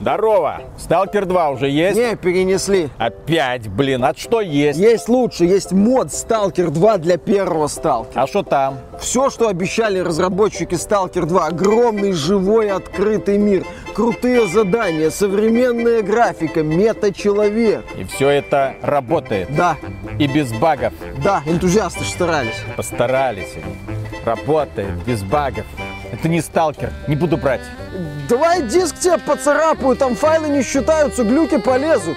Здорово! Сталкер 2 уже есть? Не, перенесли. Опять, блин, а что есть? Есть лучше, есть мод Сталкер 2 для первого Сталкера. А что там? Все, что обещали разработчики Сталкер 2. Огромный, живой, открытый мир. Крутые задания, современная графика, мета-человек. И все это работает? Да. И без багов? Да, энтузиасты старались. Постарались. Работает, без багов. Это не сталкер, не буду брать. Давай диск тебе поцарапаю, там файлы не считаются, глюки полезут.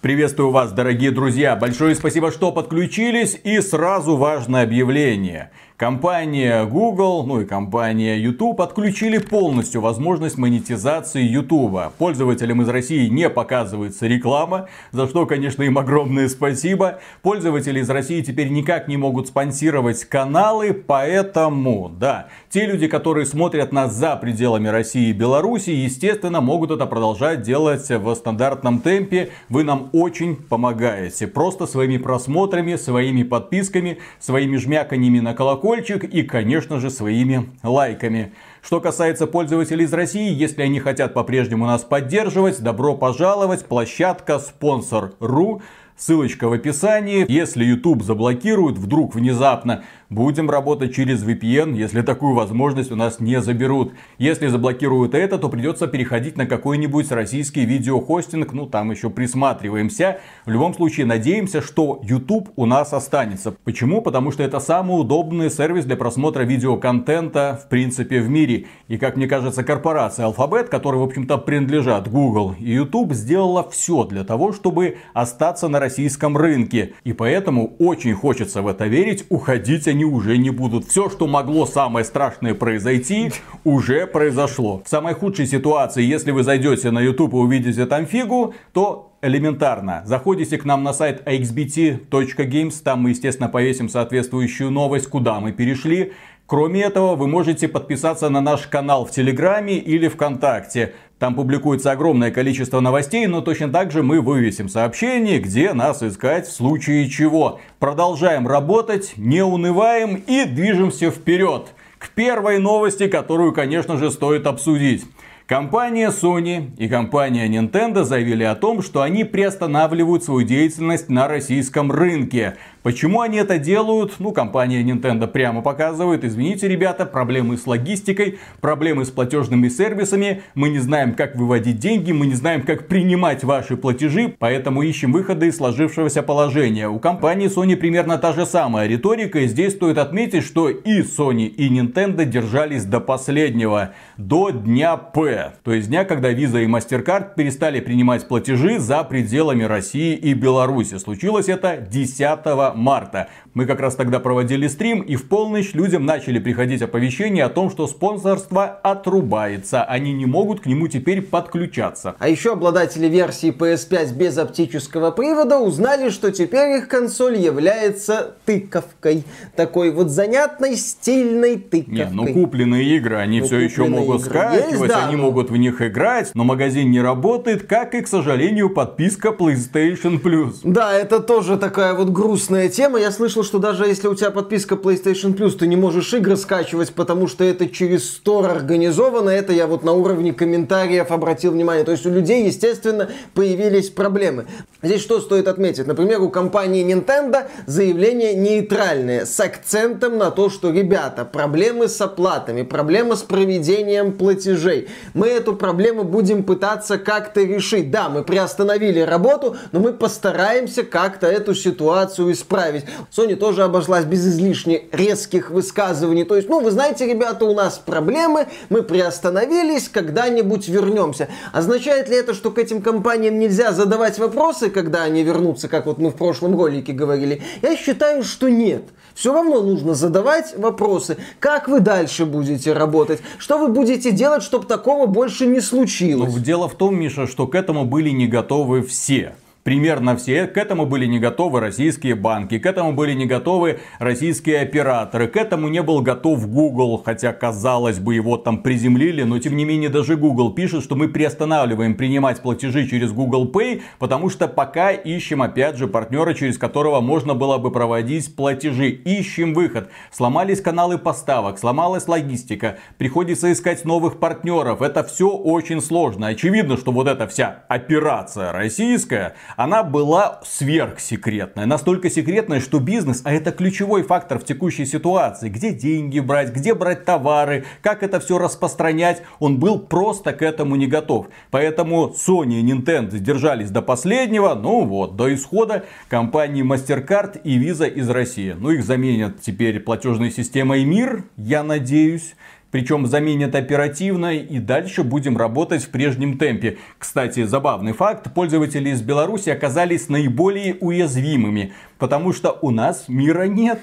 Приветствую вас, дорогие друзья. Большое спасибо, что подключились. И сразу важное объявление. Компания Google, ну и компания YouTube отключили полностью возможность монетизации YouTube. Пользователям из России не показывается реклама, за что, конечно, им огромное спасибо. Пользователи из России теперь никак не могут спонсировать каналы, поэтому, да, те люди, которые смотрят нас за пределами России и Беларуси, естественно, могут это продолжать делать в стандартном темпе. Вы нам очень помогаете. Просто своими просмотрами, своими подписками, своими жмяканьями на колокольчик колокольчик и, конечно же, своими лайками. Что касается пользователей из России, если они хотят по-прежнему нас поддерживать, добро пожаловать, площадка спонсор.ру. Ссылочка в описании. Если YouTube заблокируют вдруг внезапно, Будем работать через VPN, если такую возможность у нас не заберут. Если заблокируют это, то придется переходить на какой-нибудь российский видеохостинг. Ну, там еще присматриваемся. В любом случае, надеемся, что YouTube у нас останется. Почему? Потому что это самый удобный сервис для просмотра видеоконтента, в принципе, в мире. И, как мне кажется, корпорация Alphabet, которая, в общем-то, принадлежат Google и YouTube, сделала все для того, чтобы остаться на российском рынке. И поэтому очень хочется в это верить. Уходить они они уже не будут. Все, что могло самое страшное произойти, уже произошло. В самой худшей ситуации, если вы зайдете на YouTube и увидите там фигу, то элементарно. Заходите к нам на сайт axbt.games, там мы, естественно, повесим соответствующую новость, куда мы перешли. Кроме этого, вы можете подписаться на наш канал в Телеграме или ВКонтакте. Там публикуется огромное количество новостей, но точно так же мы вывесим сообщение, где нас искать в случае чего. Продолжаем работать, не унываем и движемся вперед. К первой новости, которую, конечно же, стоит обсудить. Компания Sony и компания Nintendo заявили о том, что они приостанавливают свою деятельность на российском рынке. Почему они это делают? Ну, компания Nintendo прямо показывает. Извините, ребята, проблемы с логистикой, проблемы с платежными сервисами. Мы не знаем, как выводить деньги, мы не знаем, как принимать ваши платежи, поэтому ищем выходы из сложившегося положения. У компании Sony примерно та же самая риторика, и здесь стоит отметить, что и Sony, и Nintendo держались до последнего, до дня П. То есть дня, когда Visa и MasterCard перестали принимать платежи за пределами России и Беларуси. Случилось это 10 марта. Мы как раз тогда проводили стрим, и в полночь людям начали приходить оповещения о том, что спонсорство отрубается. Они не могут к нему теперь подключаться. А еще обладатели версии PS5 без оптического привода узнали, что теперь их консоль является тыковкой. Такой вот занятной, стильной тыковкой. Не, ну купленные игры, они ну, все еще могут игры. скачивать, Есть, да, они. Могут в них играть, но магазин не работает, как и, к сожалению, подписка PlayStation Plus. Да, это тоже такая вот грустная тема. Я слышал, что даже если у тебя подписка PlayStation Plus, ты не можешь игры скачивать, потому что это через Store организовано. Это я вот на уровне комментариев обратил внимание. То есть у людей, естественно, появились проблемы. Здесь что стоит отметить? Например, у компании Nintendo заявление нейтральное, с акцентом на то, что, ребята, проблемы с оплатами, проблемы с проведением платежей. Мы эту проблему будем пытаться как-то решить. Да, мы приостановили работу, но мы постараемся как-то эту ситуацию исправить. Sony тоже обошлась без излишне резких высказываний. То есть, ну, вы знаете, ребята, у нас проблемы, мы приостановились, когда-нибудь вернемся. Означает ли это, что к этим компаниям нельзя задавать вопросы, когда они вернутся, как вот мы в прошлом ролике говорили? Я считаю, что нет. Все равно нужно задавать вопросы. Как вы дальше будете работать? Что вы будете делать, чтобы такого больше не случилось? Ну, дело в том, Миша, что к этому были не готовы все. Примерно все. К этому были не готовы российские банки, к этому были не готовы российские операторы, к этому не был готов Google, хотя казалось бы его там приземлили, но тем не менее даже Google пишет, что мы приостанавливаем принимать платежи через Google Pay, потому что пока ищем опять же партнера, через которого можно было бы проводить платежи. Ищем выход. Сломались каналы поставок, сломалась логистика, приходится искать новых партнеров. Это все очень сложно. Очевидно, что вот эта вся операция российская, она была сверхсекретная. Настолько секретная, что бизнес, а это ключевой фактор в текущей ситуации, где деньги брать, где брать товары, как это все распространять, он был просто к этому не готов. Поэтому Sony и Nintendo держались до последнего, ну вот, до исхода компании MasterCard и Visa из России. Ну их заменят теперь платежной системой Мир, я надеюсь. Причем заменят оперативно и дальше будем работать в прежнем темпе. Кстати, забавный факт. Пользователи из Беларуси оказались наиболее уязвимыми. Потому что у нас мира нет.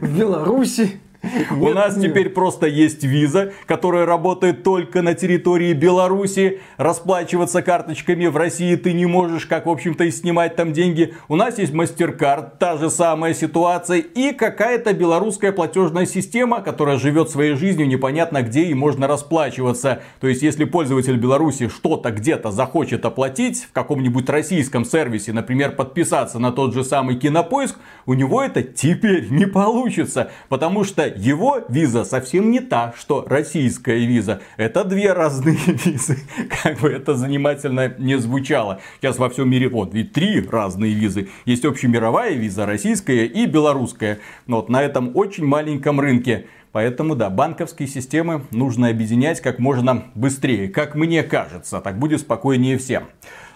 В Беларуси у нас теперь просто есть виза, которая работает только на территории Беларуси. Расплачиваться карточками в России ты не можешь, как в общем-то и снимать там деньги. У нас есть MasterCard, та же самая ситуация. И какая-то белорусская платежная система, которая живет своей жизнью непонятно где и можно расплачиваться. То есть, если пользователь Беларуси что-то где-то захочет оплатить в каком-нибудь российском сервисе, например, подписаться на тот же самый кинопоиск, у него это теперь не получится. Потому что его виза совсем не та, что российская виза. Это две разные визы. Как бы это занимательно не звучало. Сейчас во всем мире, вот, ведь три разные визы. Есть общемировая виза, российская и белорусская. Вот на этом очень маленьком рынке. Поэтому, да, банковские системы нужно объединять как можно быстрее. Как мне кажется, так будет спокойнее всем.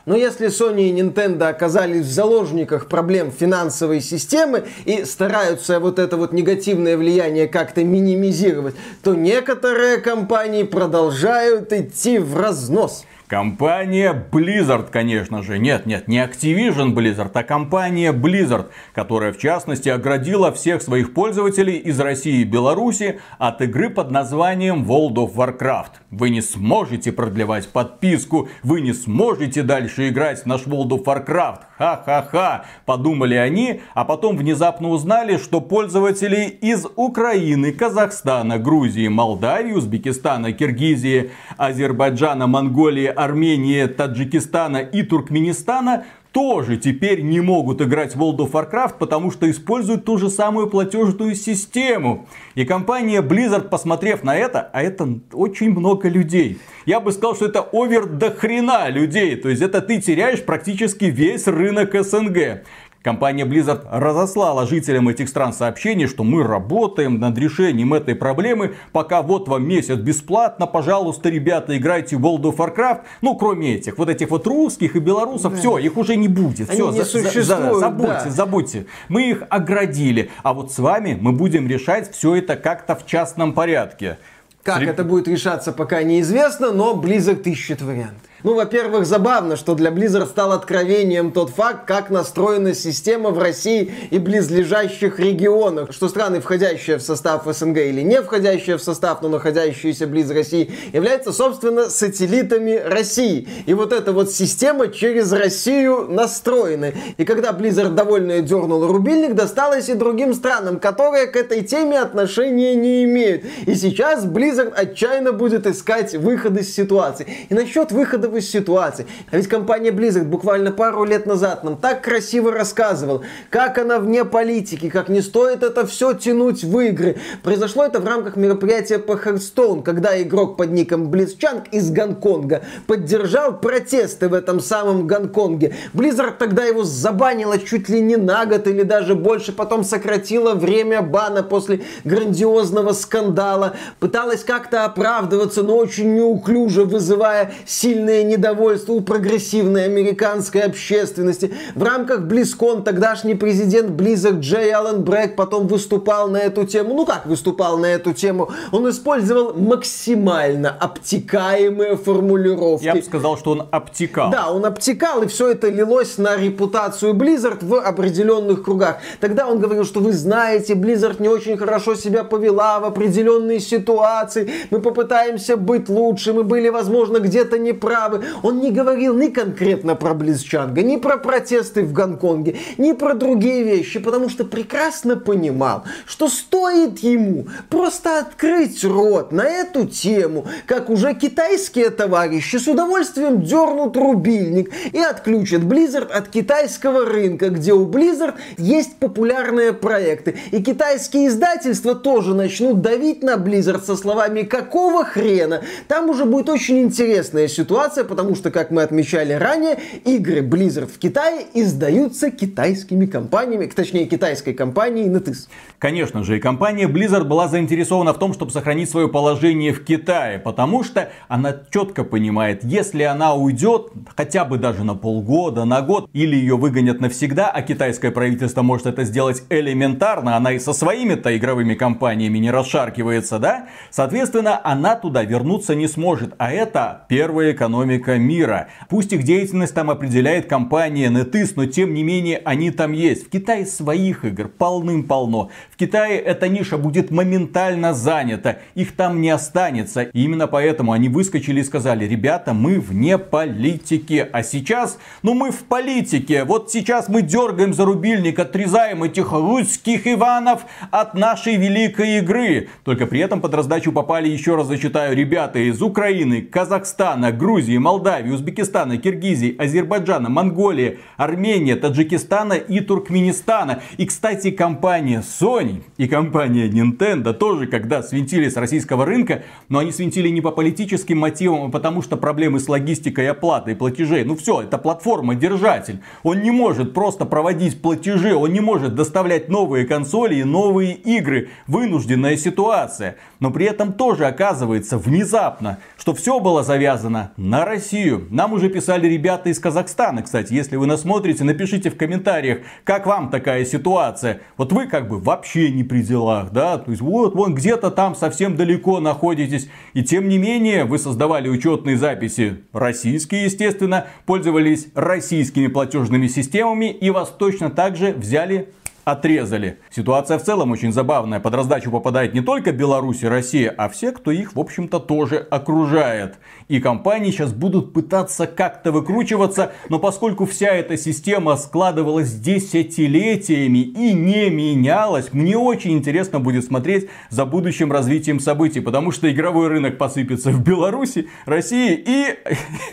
Но если Sony и Nintendo оказались в заложниках проблем финансовой системы и стараются вот это вот негативное влияние как-то минимизировать, то некоторые компании продолжают идти в разнос. Компания Blizzard, конечно же. Нет, нет, не Activision Blizzard, а компания Blizzard, которая в частности оградила всех своих пользователей из России и Беларуси от игры под названием World of Warcraft. Вы не сможете продлевать подписку, вы не сможете дальше играть в наш World of Warcraft. Ха-ха-ха, подумали они, а потом внезапно узнали, что пользователи из Украины, Казахстана, Грузии, Молдавии, Узбекистана, Киргизии, Азербайджана, Монголии, Армении, Таджикистана и Туркменистана тоже теперь не могут играть в World of Warcraft, потому что используют ту же самую платежную систему. И компания Blizzard, посмотрев на это, а это очень много людей, я бы сказал, что это овер до хрена людей. То есть это ты теряешь практически весь рынок СНГ. Компания Blizzard разослала жителям этих стран сообщение, что мы работаем над решением этой проблемы, пока вот вам месяц бесплатно, пожалуйста, ребята, играйте в World of Warcraft. Ну, кроме этих, вот этих вот русских и белорусов, да. все, их уже не будет. Они все, не за, существуют, за, забудьте, да. забудьте. Мы их оградили. А вот с вами мы будем решать все это как-то в частном порядке. Как Сред... это будет решаться, пока неизвестно, но Blizzard ищет варианты. Ну, во-первых, забавно, что для Blizzard стал откровением тот факт, как настроена система в России и близлежащих регионах, что страны, входящие в состав СНГ или не входящие в состав, но находящиеся близ России, являются, собственно, сателлитами России. И вот эта вот система через Россию настроена. И когда Blizzard довольно дернул рубильник, досталось и другим странам, которые к этой теме отношения не имеют. И сейчас Blizzard отчаянно будет искать выход из ситуации. И насчет выхода из ситуации. А ведь компания Blizzard буквально пару лет назад нам так красиво рассказывал, как она вне политики, как не стоит это все тянуть в игры. Произошло это в рамках мероприятия по Hearthstone, когда игрок под ником Близчанг из Гонконга поддержал протесты в этом самом Гонконге. Blizzard тогда его забанила чуть ли не на год или даже больше, потом сократила время бана после грандиозного скандала, пыталась как-то оправдываться, но очень неуклюже, вызывая сильные сильное недовольство у прогрессивной американской общественности. В рамках Близкон тогдашний президент Близок Джей Аллен Брэк потом выступал на эту тему. Ну как выступал на эту тему? Он использовал максимально обтекаемые формулировки. Я бы сказал, что он обтекал. Да, он обтекал, и все это лилось на репутацию Blizzard в определенных кругах. Тогда он говорил, что вы знаете, Blizzard не очень хорошо себя повела в определенной ситуации. Мы попытаемся быть лучше, мы были, возможно, где-то неправы масштабы. Он не говорил ни конкретно про Близчанга, ни про протесты в Гонконге, ни про другие вещи, потому что прекрасно понимал, что стоит ему просто открыть рот на эту тему, как уже китайские товарищи с удовольствием дернут рубильник и отключат Blizzard от китайского рынка, где у Blizzard есть популярные проекты. И китайские издательства тоже начнут давить на Blizzard со словами «какого хрена?». Там уже будет очень интересная ситуация, потому что, как мы отмечали ранее, игры Blizzard в Китае издаются китайскими компаниями, точнее китайской компанией NetEase. Конечно же, и компания Blizzard была заинтересована в том, чтобы сохранить свое положение в Китае, потому что она четко понимает, если она уйдет хотя бы даже на полгода, на год, или ее выгонят навсегда, а китайское правительство может это сделать элементарно, она и со своими-то игровыми компаниями не расшаркивается, да? Соответственно, она туда вернуться не сможет, а это первая экономика мира. Пусть их деятельность там определяет компания NetEase, но тем не менее они там есть. В Китае своих игр полным-полно. В Китае эта ниша будет моментально занята, их там не останется. И именно поэтому они выскочили и сказали, ребята, мы вне политики, а сейчас, ну мы в политике. Вот сейчас мы дергаем за рубильник, отрезаем этих русских Иванов от нашей великой игры. Только при этом под раздачу попали, еще раз зачитаю, ребята из Украины, Казахстана, Грузии, Молдавии, Узбекистана, Киргизии, Азербайджана, Монголии, Армении, Таджикистана и Туркменистана. И, кстати, компания Sony и компания Nintendo тоже, когда свинтили с российского рынка, но они свинтили не по политическим мотивам, а потому что проблемы с логистикой оплатой платежей. Ну все, это платформа-держатель. Он не может просто проводить платежи, он не может доставлять новые консоли и новые игры. Вынужденная ситуация. Но при этом тоже оказывается внезапно, что все было завязано на Россию. Нам уже писали ребята из Казахстана, кстати. Если вы нас смотрите, напишите в комментариях, как вам такая ситуация. Вот вы как бы вообще не при делах, да? То есть вот, вон где-то там совсем далеко находитесь. И тем не менее, вы создавали учетные записи российские, естественно, пользовались российскими платежными системами и вас точно так же взяли отрезали. Ситуация в целом очень забавная. Под раздачу попадает не только Беларусь и Россия, а все, кто их, в общем-то, тоже окружает. И компании сейчас будут пытаться как-то выкручиваться, но поскольку вся эта система складывалась десятилетиями и не менялась, мне очень интересно будет смотреть за будущим развитием событий, потому что игровой рынок посыпется в Беларуси, России и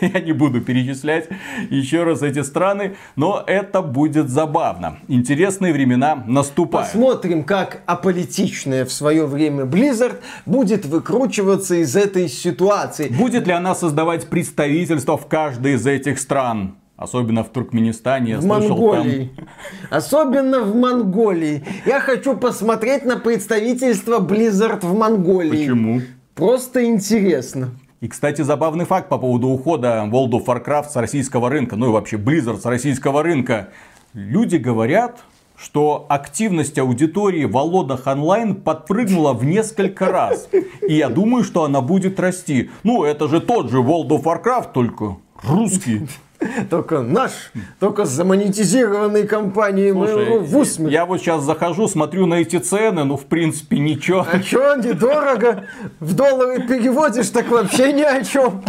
я не буду перечислять еще раз эти страны, но это будет забавно. Интересные времена времена наступают. Посмотрим, как аполитичная в свое время Blizzard будет выкручиваться из этой ситуации. Будет ли она создавать представительство в каждой из этих стран? Особенно в Туркменистане. В Монголии. Там... Особенно в Монголии. Я хочу посмотреть на представительство Blizzard в Монголии. Почему? Просто интересно. И, кстати, забавный факт по поводу ухода World of Warcraft с российского рынка, ну и вообще Blizzard с российского рынка. Люди говорят, что активность аудитории в Алодах онлайн подпрыгнула в несколько раз. И я думаю, что она будет расти. Ну, это же тот же World of Warcraft, только русский. Только наш, только с замонетизированной компанией Mail.ru в усмерть. Я вот сейчас захожу, смотрю на эти цены, ну, в принципе, ничего. А что, недорого? В доллары переводишь, так вообще ни о чем.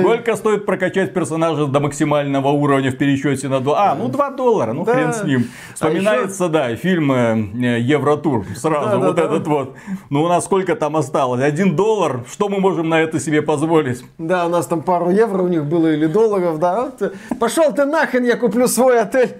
Сколько стоит прокачать персонажа до максимального уровня в пересчете на 2? А, ну 2 доллара, ну да. хрен с ним. А Вспоминается, а еще... да, фильм э, Евротур. Сразу да, вот да, этот вот. Ну у нас сколько там осталось? Один доллар. Что мы можем на это себе позволить? Да, у нас там пару евро у них было или долларов, да. Пошел ты нахрен, я куплю свой отель.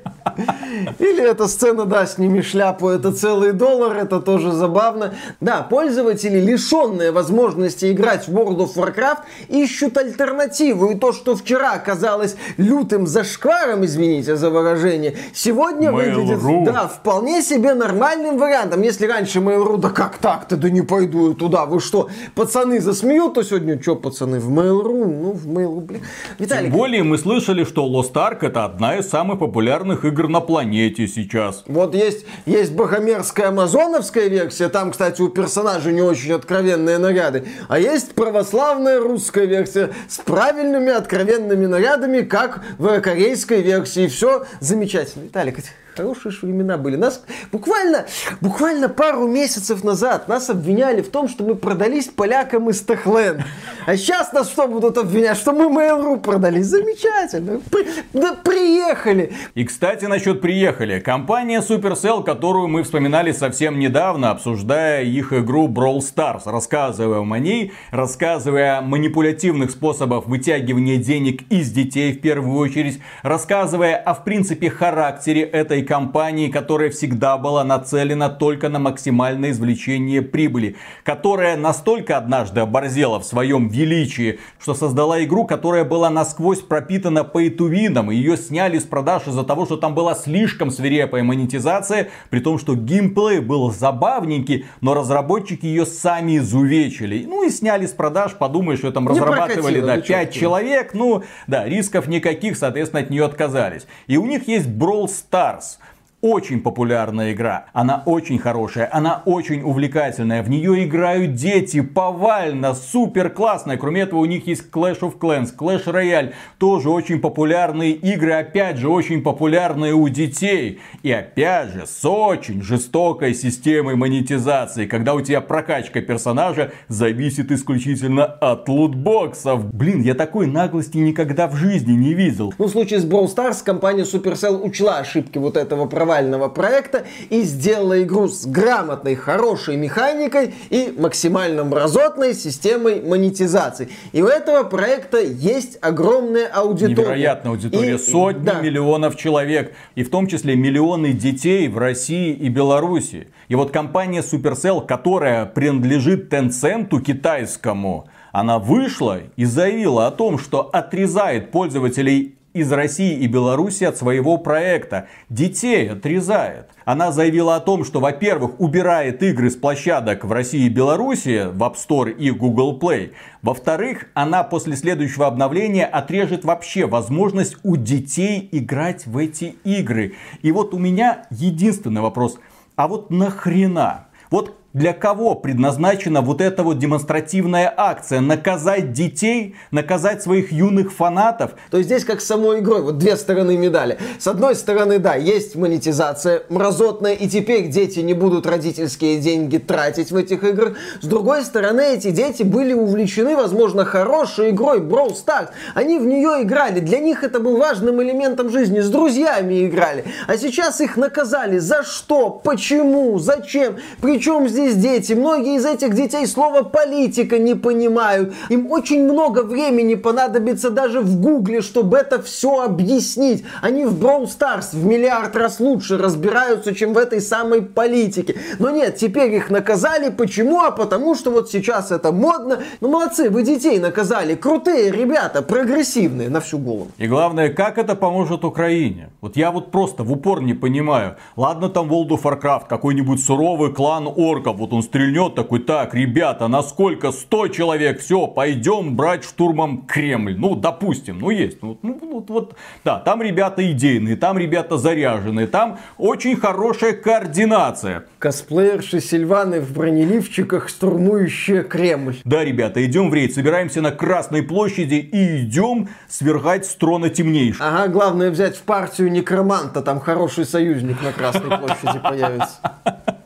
Или эта сцена, да, сними шляпу, это целый доллар, это тоже забавно. Да, пользователи, лишенные возможности играть в World of Warcraft, ищут альтернативу. И то, что вчера казалось лютым зашкваром, извините за выражение, сегодня Mail.ru. выглядит, да, вполне себе нормальным вариантом. Если раньше Mail.ru, да как так-то, да не пойду я туда, вы что, пацаны засмеют, то сегодня что, пацаны, в Mail.ru, ну, в Mail.ru, блин. Виталий. Тем более мы слышали, что Lost Ark это одна из самых популярных игр на планете сейчас. Вот есть, есть богомерзкая амазоновская версия, там, кстати, у персонажей не очень откровенные наряды, а есть православная русская версия с правильными откровенными нарядами, как в корейской версии. Все замечательно. Виталик, хорошие времена были. Нас буквально, буквально пару месяцев назад нас обвиняли в том, что мы продались полякам из Техлен. А сейчас нас что будут обвинять? Что мы Mail.ru продали? Замечательно. При, да, приехали. И, кстати, насчет приехали. Компания Supercell, которую мы вспоминали совсем недавно, обсуждая их игру Brawl Stars, рассказывая о ней, рассказывая о манипулятивных способах вытягивания денег из детей в первую очередь, рассказывая о, в принципе, характере этой компании, которая всегда была нацелена только на максимальное извлечение прибыли, которая настолько однажды оборзела в своем величии, что создала игру, которая была насквозь пропитана пейтувином. Ее сняли с продаж из-за того, что там была слишком свирепая монетизация, при том, что геймплей был забавненький, но разработчики ее сами изувечили. Ну и сняли с продаж, подумаешь, что там не разрабатывали да, 5 человек, ну да, рисков никаких, соответственно, от нее отказались. И у них есть Brawl Stars очень популярная игра. Она очень хорошая, она очень увлекательная. В нее играют дети повально, супер классная. Кроме этого, у них есть Clash of Clans, Clash Royale. Тоже очень популярные игры, опять же, очень популярные у детей. И опять же, с очень жестокой системой монетизации, когда у тебя прокачка персонажа зависит исключительно от лутбоксов. Блин, я такой наглости никогда в жизни не видел. Ну, в случае с Brawl Stars компания Supercell учла ошибки вот этого права провального проекта и сделала игру с грамотной, хорошей механикой и максимально мразотной системой монетизации. И у этого проекта есть огромная аудитория. Невероятная аудитория. И, Сотни да. миллионов человек. И в том числе миллионы детей в России и Беларуси. И вот компания Supercell, которая принадлежит Tencent китайскому, она вышла и заявила о том, что отрезает пользователей из России и Беларуси от своего проекта. Детей отрезает. Она заявила о том, что, во-первых, убирает игры с площадок в России и Беларуси, в App Store и Google Play. Во-вторых, она после следующего обновления отрежет вообще возможность у детей играть в эти игры. И вот у меня единственный вопрос. А вот нахрена? Вот для кого предназначена вот эта вот демонстративная акция? Наказать детей? Наказать своих юных фанатов? То есть здесь как с самой игрой, вот две стороны медали. С одной стороны, да, есть монетизация мразотная, и теперь дети не будут родительские деньги тратить в этих играх. С другой стороны, эти дети были увлечены, возможно, хорошей игрой Brawl Stars. Они в нее играли, для них это был важным элементом жизни, с друзьями играли. А сейчас их наказали. За что? Почему? Зачем? Причем здесь здесь дети. Многие из этих детей слова политика не понимают. Им очень много времени понадобится даже в гугле, чтобы это все объяснить. Они в Brawl Stars в миллиард раз лучше разбираются, чем в этой самой политике. Но нет, теперь их наказали. Почему? А потому что вот сейчас это модно. Ну молодцы, вы детей наказали. Крутые ребята, прогрессивные на всю голову. И главное, как это поможет Украине? Вот я вот просто в упор не понимаю. Ладно там World of Warcraft, какой-нибудь суровый клан орков орков, вот он стрельнет такой, так, ребята, насколько 100 человек, все, пойдем брать штурмом Кремль. Ну, допустим, ну есть. Ну, ну, вот, вот, да, там ребята идейные, там ребята заряженные, там очень хорошая координация. Косплеерши Сильваны в бронеливчиках, штурмующие Кремль. Да, ребята, идем в рейд, собираемся на Красной площади и идем свергать с трона темнейших. Ага, главное взять в партию некроманта, там хороший союзник на Красной площади появится.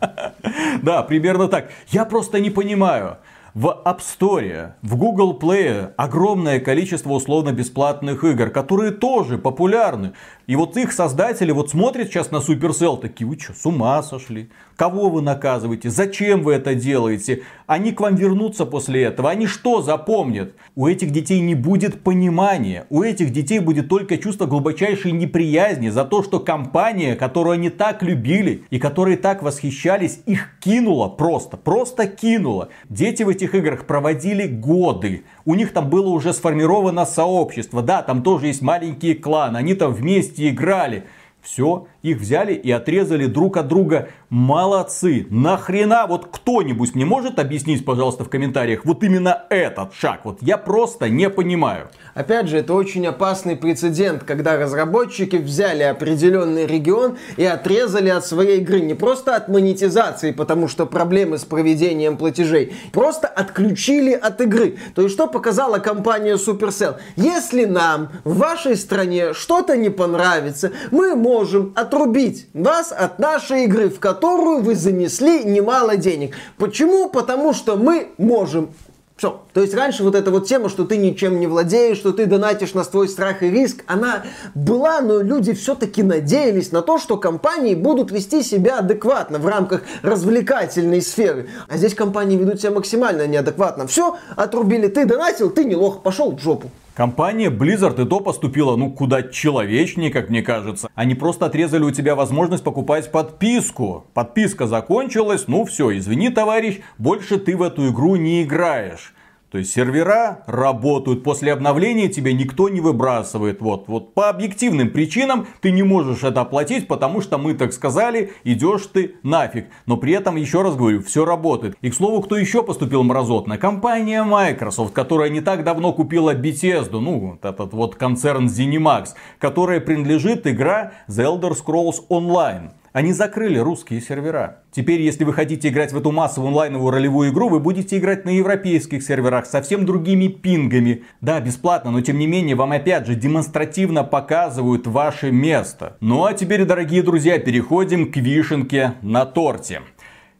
Да, примерно так. Я просто не понимаю. В App Store, в Google Play огромное количество условно-бесплатных игр, которые тоже популярны. И вот их создатели вот смотрят сейчас на Supercell, такие, вы что, с ума сошли? Кого вы наказываете? Зачем вы это делаете? Они к вам вернутся после этого. Они что запомнят? У этих детей не будет понимания. У этих детей будет только чувство глубочайшей неприязни за то, что компания, которую они так любили и которой так восхищались, их кинула просто. Просто кинула. Дети в этих играх проводили годы. У них там было уже сформировано сообщество. Да, там тоже есть маленькие кланы. Они там вместе играли. Все, их взяли и отрезали друг от друга. Молодцы. Нахрена вот кто-нибудь мне может объяснить, пожалуйста, в комментариях, вот именно этот шаг? Вот я просто не понимаю. Опять же, это очень опасный прецедент, когда разработчики взяли определенный регион и отрезали от своей игры. Не просто от монетизации, потому что проблемы с проведением платежей. Просто отключили от игры. То есть, что показала компания Supercell? Если нам в вашей стране что-то не понравится, мы можем отрубить вас от нашей игры, в которую вы занесли немало денег. Почему? Потому что мы можем Все. То есть раньше вот эта вот тема, что ты ничем не владеешь, что ты донатишь на свой страх и риск, она была, но люди все-таки надеялись на то, что компании будут вести себя адекватно в рамках развлекательной сферы. А здесь компании ведут себя максимально неадекватно. Все, отрубили, ты донатил, ты не лох, пошел в жопу. Компания Blizzard и то поступила, ну, куда человечнее, как мне кажется. Они просто отрезали у тебя возможность покупать подписку. Подписка закончилась, ну все, извини, товарищ, больше ты в эту игру не играешь. То есть сервера работают, после обновления тебя никто не выбрасывает. Вот, вот по объективным причинам ты не можешь это оплатить, потому что мы так сказали, идешь ты нафиг. Но при этом, еще раз говорю, все работает. И к слову, кто еще поступил мразотно? Компания Microsoft, которая не так давно купила Bethesda, ну, этот вот концерн ZeniMax, которая принадлежит игра The Elder Scrolls Online. Они закрыли русские сервера. Теперь, если вы хотите играть в эту массовую онлайновую ролевую игру, вы будете играть на европейских серверах совсем другими пингами. Да, бесплатно, но тем не менее вам опять же демонстративно показывают ваше место. Ну а теперь, дорогие друзья, переходим к вишенке на торте.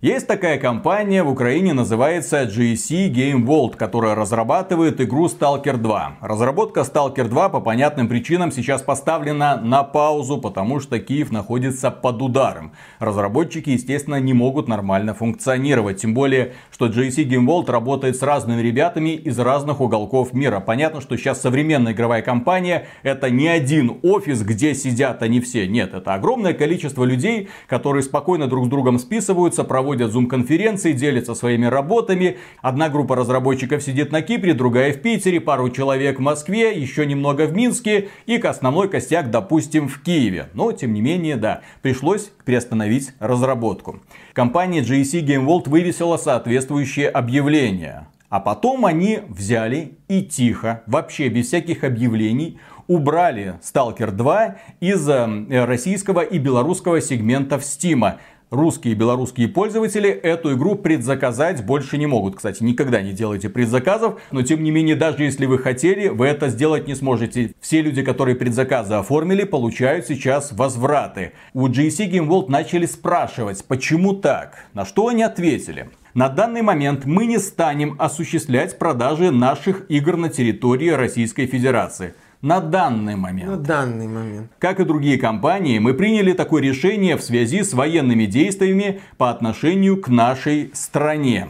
Есть такая компания в Украине, называется GSC Game World, которая разрабатывает игру Stalker 2. Разработка Stalker 2 по понятным причинам сейчас поставлена на паузу, потому что Киев находится под ударом. Разработчики, естественно, не могут нормально функционировать. Тем более, что GSC Game World работает с разными ребятами из разных уголков мира. Понятно, что сейчас современная игровая компания это не один офис, где сидят они все. Нет, это огромное количество людей, которые спокойно друг с другом списываются, проводят проводят зум-конференции, делятся своими работами. Одна группа разработчиков сидит на Кипре, другая в Питере, пару человек в Москве, еще немного в Минске и основной костяк, допустим, в Киеве. Но, тем не менее, да, пришлось приостановить разработку. Компания GSC Game World вывесила соответствующее объявление. А потом они взяли и тихо, вообще без всяких объявлений, убрали Stalker 2 из э, российского и белорусского сегментов Steam русские и белорусские пользователи эту игру предзаказать больше не могут. Кстати, никогда не делайте предзаказов, но тем не менее, даже если вы хотели, вы это сделать не сможете. Все люди, которые предзаказы оформили, получают сейчас возвраты. У GSC Game World начали спрашивать, почему так? На что они ответили? На данный момент мы не станем осуществлять продажи наших игр на территории Российской Федерации на данный момент. На данный момент. Как и другие компании, мы приняли такое решение в связи с военными действиями по отношению к нашей стране.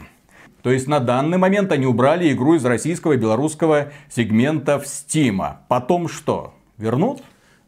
То есть на данный момент они убрали игру из российского и белорусского сегмента в Steam. Потом что? Вернут?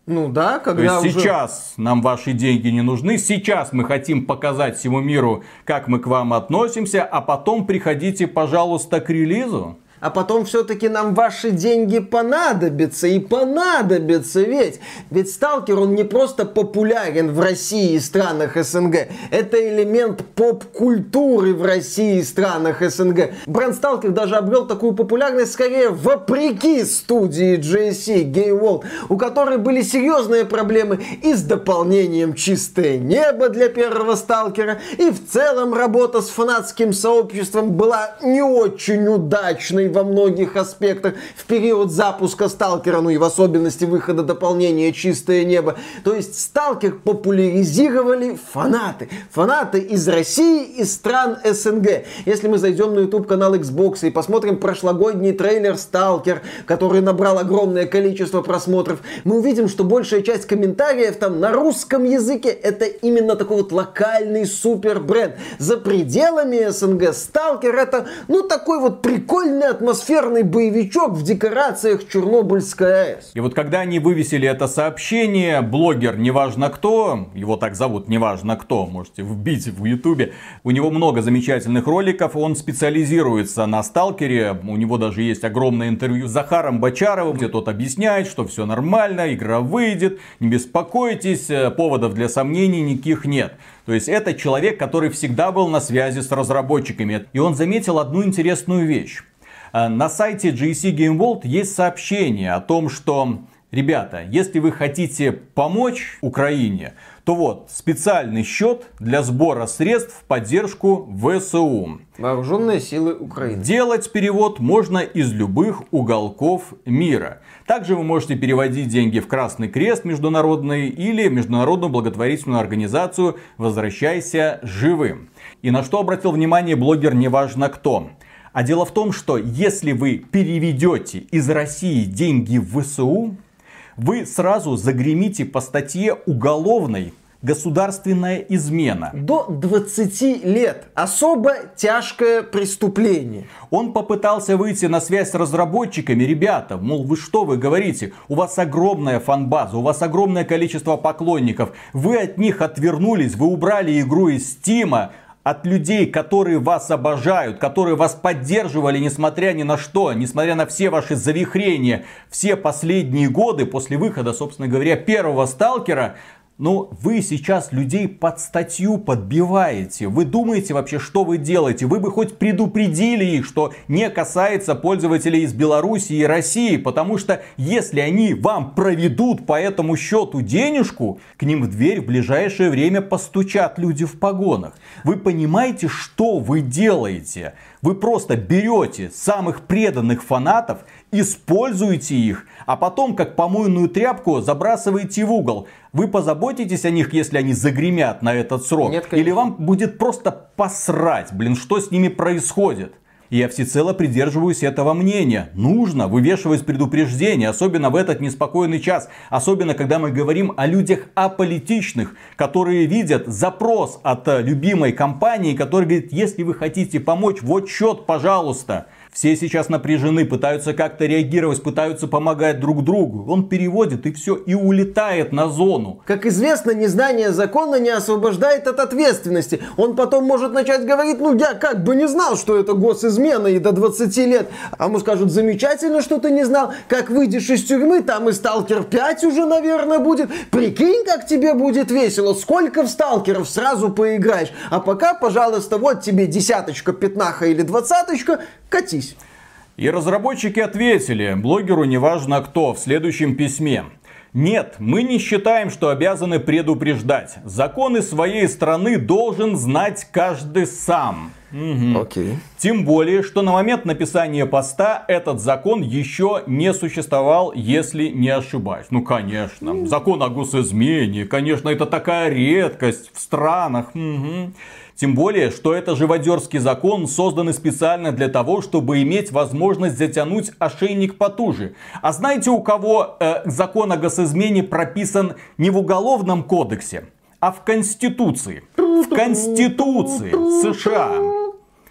Ну да, когда То есть уже... сейчас нам ваши деньги не нужны, сейчас мы хотим показать всему миру, как мы к вам относимся, а потом приходите, пожалуйста, к релизу а потом все-таки нам ваши деньги понадобятся. И понадобятся ведь. Ведь сталкер, он не просто популярен в России и странах СНГ. Это элемент поп-культуры в России и странах СНГ. Бренд сталкер даже обрел такую популярность скорее вопреки студии JC Game World, у которой были серьезные проблемы и с дополнением «Чистое небо» для первого сталкера, и в целом работа с фанатским сообществом была не очень удачной во многих аспектах в период запуска Сталкера, ну и в особенности выхода дополнения «Чистое небо». То есть Сталкер популяризировали фанаты. Фанаты из России и стран СНГ. Если мы зайдем на YouTube канал Xbox и посмотрим прошлогодний трейлер Сталкер, который набрал огромное количество просмотров, мы увидим, что большая часть комментариев там на русском языке это именно такой вот локальный супер бренд. За пределами СНГ Сталкер это, ну, такой вот прикольный атмосферный боевичок в декорациях Чернобыльской АЭС. И вот когда они вывесили это сообщение, блогер, неважно кто, его так зовут, неважно кто, можете вбить в ютубе, у него много замечательных роликов, он специализируется на сталкере, у него даже есть огромное интервью с Захаром Бочаровым, где тот объясняет, что все нормально, игра выйдет, не беспокойтесь, э, поводов для сомнений никаких нет. То есть это человек, который всегда был на связи с разработчиками. И он заметил одну интересную вещь. Э, на сайте GC Game World есть сообщение о том, что Ребята, если вы хотите помочь Украине, то вот специальный счет для сбора средств в поддержку ВСУ. Вооруженные силы Украины. Делать перевод можно из любых уголков мира. Также вы можете переводить деньги в Красный Крест международный или Международную благотворительную организацию «Возвращайся живым». И на что обратил внимание блогер неважно кто. А дело в том, что если вы переведете из России деньги в ВСУ, вы сразу загремите по статье уголовной государственная измена. До 20 лет. Особо тяжкое преступление. Он попытался выйти на связь с разработчиками. Ребята, мол, вы что вы говорите? У вас огромная фанбаза, у вас огромное количество поклонников. Вы от них отвернулись, вы убрали игру из Стима от людей, которые вас обожают, которые вас поддерживали, несмотря ни на что, несмотря на все ваши завихрения, все последние годы после выхода, собственно говоря, первого сталкера, но вы сейчас людей под статью подбиваете. Вы думаете вообще, что вы делаете? Вы бы хоть предупредили их, что не касается пользователей из Беларуси и России. Потому что если они вам проведут по этому счету денежку, к ним в дверь в ближайшее время постучат люди в погонах. Вы понимаете, что вы делаете? Вы просто берете самых преданных фанатов, используете их, а потом, как помойную тряпку, забрасываете в угол. Вы позаботитесь о них, если они загремят на этот срок? Нет, Или вам будет просто посрать, блин, что с ними происходит? И я всецело придерживаюсь этого мнения. Нужно вывешивать предупреждения, особенно в этот неспокойный час. Особенно, когда мы говорим о людях аполитичных, которые видят запрос от э, любимой компании, который говорит, если вы хотите помочь, вот счет, пожалуйста. Все сейчас напряжены, пытаются как-то реагировать, пытаются помогать друг другу. Он переводит и все, и улетает на зону. Как известно, незнание закона не освобождает от ответственности. Он потом может начать говорить, ну я как бы не знал, что это госизмена и до 20 лет. А ему скажут, замечательно, что ты не знал. Как выйдешь из тюрьмы, там и Сталкер 5 уже, наверное, будет. Прикинь, как тебе будет весело. Сколько в Сталкеров сразу поиграешь. А пока, пожалуйста, вот тебе десяточка, пятнаха или двадцаточка, катись. И разработчики ответили блогеру неважно кто в следующем письме. Нет, мы не считаем, что обязаны предупреждать. Законы своей страны должен знать каждый сам. Угу. Окей. Тем более, что на момент написания поста этот закон еще не существовал, если не ошибаюсь. Ну, конечно. Закон о госизмене, конечно, это такая редкость в странах. Угу. Тем более, что это живодерский закон, созданный специально для того, чтобы иметь возможность затянуть ошейник потуже. А знаете, у кого э, закон о госизмене прописан не в уголовном кодексе, а в Конституции? В Конституции США.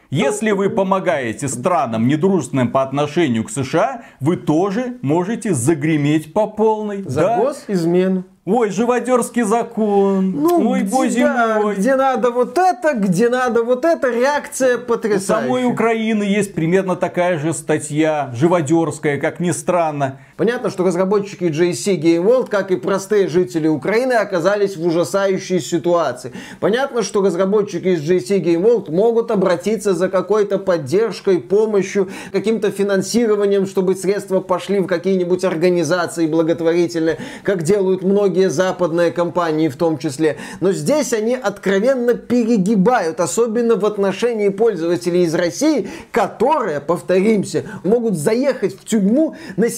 Если вы помогаете странам недружественным по отношению к США, вы тоже можете загреметь по полной. За да? госизмену. Ой, живодерский закон. Ну, Ой, где, боже мой. Где надо вот это, где надо вот это, реакция потрясающая. У самой Украины есть примерно такая же статья, живодерская, как ни странно. Понятно, что разработчики JC Game World, как и простые жители Украины, оказались в ужасающей ситуации. Понятно, что разработчики из JC Game World могут обратиться за какой-то поддержкой, помощью, каким-то финансированием, чтобы средства пошли в какие-нибудь организации благотворительные, как делают многие западные компании в том числе. Но здесь они откровенно перегибают, особенно в отношении пользователей из России, которые, повторимся, могут заехать в тюрьму на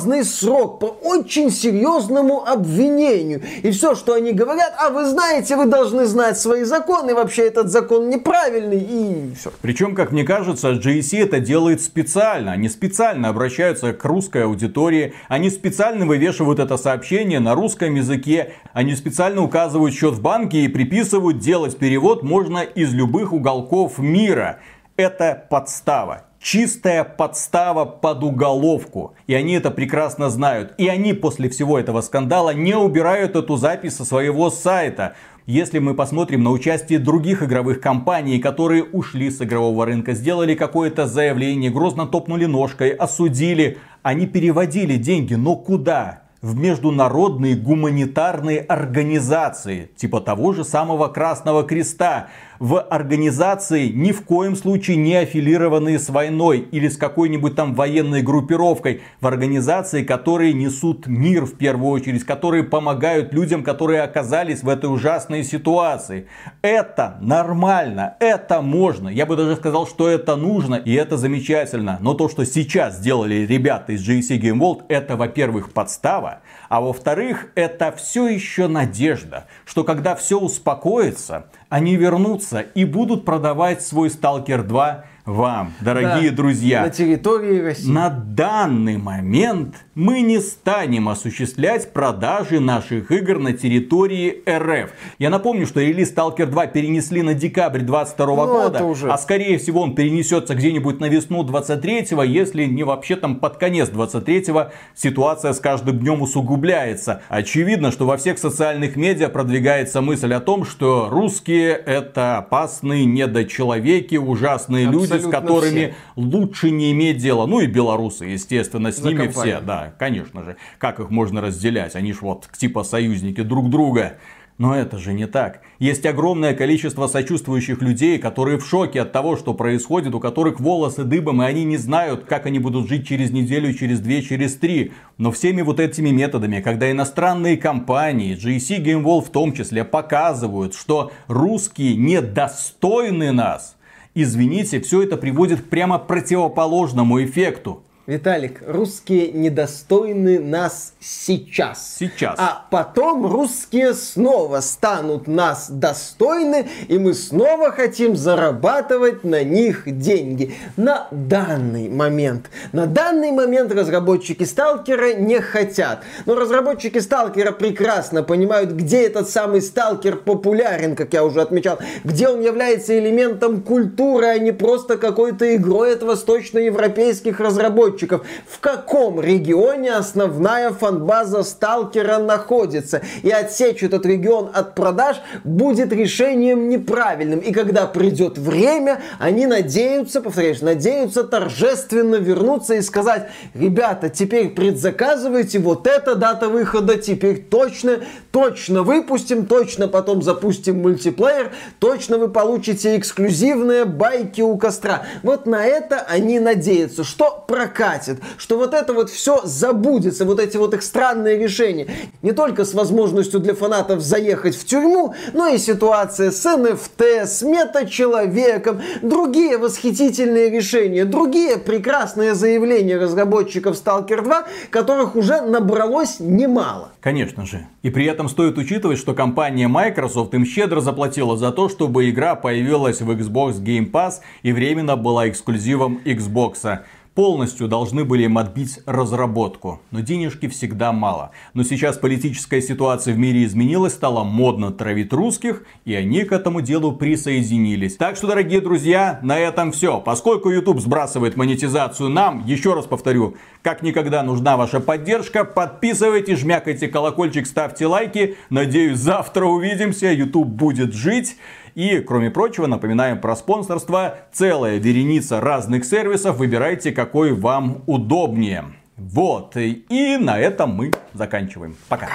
серьезный срок по очень серьезному обвинению. И все, что они говорят, а вы знаете, вы должны знать свои законы, вообще этот закон неправильный, и все. Причем, как мне кажется, GSC это делает специально. Они специально обращаются к русской аудитории, они специально вывешивают это сообщение на русском языке. Они специально указывают счет в банке и приписывают делать перевод можно из любых уголков мира. Это подстава чистая подстава под уголовку. И они это прекрасно знают. И они после всего этого скандала не убирают эту запись со своего сайта. Если мы посмотрим на участие других игровых компаний, которые ушли с игрового рынка, сделали какое-то заявление, грозно топнули ножкой, осудили, они переводили деньги, но куда? в международные гуманитарные организации, типа того же самого Красного Креста, в организации ни в коем случае не аффилированные с войной или с какой-нибудь там военной группировкой, в организации, которые несут мир в первую очередь, которые помогают людям, которые оказались в этой ужасной ситуации. Это нормально, это можно. Я бы даже сказал, что это нужно и это замечательно. Но то, что сейчас сделали ребята из GSC Game World, это, во-первых, подстава, а во-вторых, это все еще надежда, что когда все успокоится, они вернутся и будут продавать свой Stalker 2 вам, дорогие да, друзья. На территории России. На данный момент мы не станем осуществлять продажи наших игр на территории РФ. Я напомню, что релиз Stalker 2 перенесли на декабрь 22 ну, года, уже... а скорее всего он перенесется где-нибудь на весну 23 если не вообще там под конец 23 ситуация с каждым днем усугубляется. Очевидно, что во всех социальных медиа продвигается мысль о том, что русские это опасные недочеловеки, ужасные Абсолютно люди, с которыми все. лучше не иметь дела. Ну и белорусы, естественно, с За ними компанию. все, да, конечно же. Как их можно разделять? Они ж вот типа союзники друг друга. Но это же не так. Есть огромное количество сочувствующих людей, которые в шоке от того, что происходит, у которых волосы дыбом, и они не знают, как они будут жить через неделю, через две, через три. Но всеми вот этими методами, когда иностранные компании, GSC Game Wall в том числе, показывают, что русские недостойны нас, извините, все это приводит к прямо противоположному эффекту. Виталик, русские недостойны нас сейчас. Сейчас. А потом русские снова станут нас достойны, и мы снова хотим зарабатывать на них деньги. На данный момент. На данный момент разработчики Сталкера не хотят. Но разработчики Сталкера прекрасно понимают, где этот самый Сталкер популярен, как я уже отмечал, где он является элементом культуры, а не просто какой-то игрой от восточноевропейских разработчиков разработчиков, в каком регионе основная фанбаза Сталкера находится. И отсечь этот регион от продаж будет решением неправильным. И когда придет время, они надеются, повторяешь, надеются торжественно вернуться и сказать, ребята, теперь предзаказывайте, вот эта дата выхода теперь точно, точно выпустим, точно потом запустим мультиплеер, точно вы получите эксклюзивные байки у костра. Вот на это они надеются, что прокатит прокатит, что вот это вот все забудется, вот эти вот их странные решения. Не только с возможностью для фанатов заехать в тюрьму, но и ситуация с NFT, с мета-человеком, другие восхитительные решения, другие прекрасные заявления разработчиков Stalker 2, которых уже набралось немало. Конечно же. И при этом стоит учитывать, что компания Microsoft им щедро заплатила за то, чтобы игра появилась в Xbox Game Pass и временно была эксклюзивом Xbox полностью должны были им отбить разработку. Но денежки всегда мало. Но сейчас политическая ситуация в мире изменилась, стало модно травить русских, и они к этому делу присоединились. Так что, дорогие друзья, на этом все. Поскольку YouTube сбрасывает монетизацию нам, еще раз повторю, как никогда нужна ваша поддержка. Подписывайтесь, жмякайте колокольчик, ставьте лайки. Надеюсь, завтра увидимся. YouTube будет жить. И, кроме прочего, напоминаем про спонсорство. Целая вереница разных сервисов. Выбирайте, какой вам удобнее. Вот. И на этом мы заканчиваем. Пока.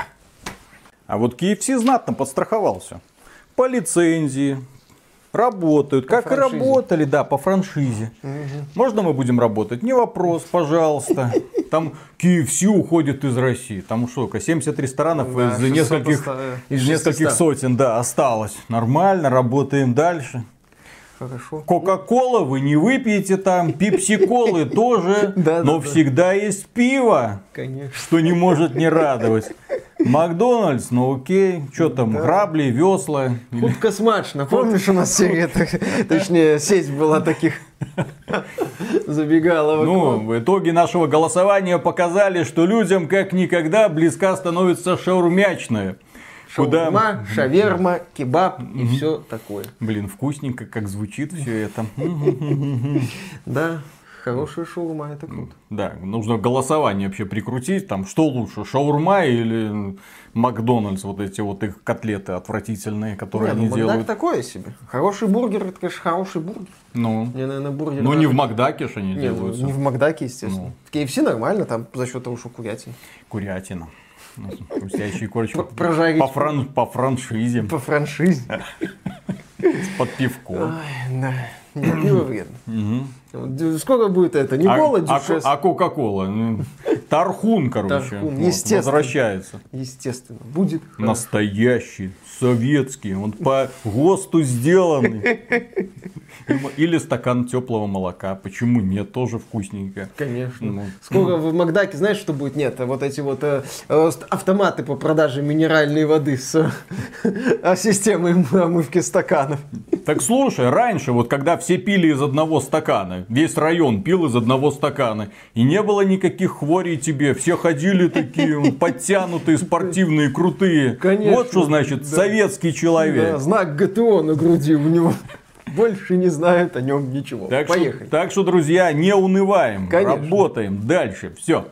А вот KFC знатно подстраховался. По лицензии, работают, по как франшизе. и работали, да, по франшизе. Угу. Можно мы будем работать? Не вопрос, пожалуйста. Там KFC уходит из России. Там что, 70 ресторанов да, из нескольких, из нескольких сотен, да, осталось. Нормально, работаем дальше. Хорошо. Кока-кола вы не выпьете там, пепси-колы тоже, но всегда есть пиво, что не может не радовать. Макдональдс, ну окей. Что там, да. грабли, весла? Утка смачно. Помнишь, у нас серия, точнее, сеть была таких забегаловок. Ну, в итоге нашего голосования показали, что людям как никогда близка становится шаурмячная. Шаурма, Куда... шаверма, кебаб и все такое. Блин, вкусненько, как звучит все это. Да. Хорошая шаурма, это круто. Да, нужно голосование вообще прикрутить, там, что лучше, шаурма или Макдональдс, вот эти вот их котлеты отвратительные, которые не, они ну, делают. такое себе. Хороший бургер, это, конечно, хороший бургер. Ну, Мне, наверное, бургер ну не в Макдаке же они не, делают. Не в Макдаке, естественно. Ну. В KFC нормально, там за счет того, что курятина. Курятина. Хрустящие корочки. Прожарить. По, фран, по франшизе. По франшизе. Под пивко. да. Нет, пиво вредно. Сколько будет это? Не кола, а, а, а Кока-Кола? Тархун, короче. Тархун, естественно. Возвращается. Естественно. Будет Настоящий, советский. Он по ГОСТу сделанный. Или стакан теплого молока. Почему нет? Тоже вкусненько. Конечно. Ну. Сколько в Макдаке, знаешь, что будет? Нет, вот эти вот э, э автоматы по продаже минеральной воды с э, системой омывки стаканов. Так слушай, раньше, вот когда все пили из одного стакана, весь район пил из одного стакана, и не было никаких хворей тебе, все ходили такие подтянутые, спортивные, крутые. Конечно. Вот что значит Да. советский человек. Да, знак ГТО на груди у него. Больше не знают о нем ничего. Так что, Поехали. так что, друзья, не унываем, Конечно. работаем дальше. Все.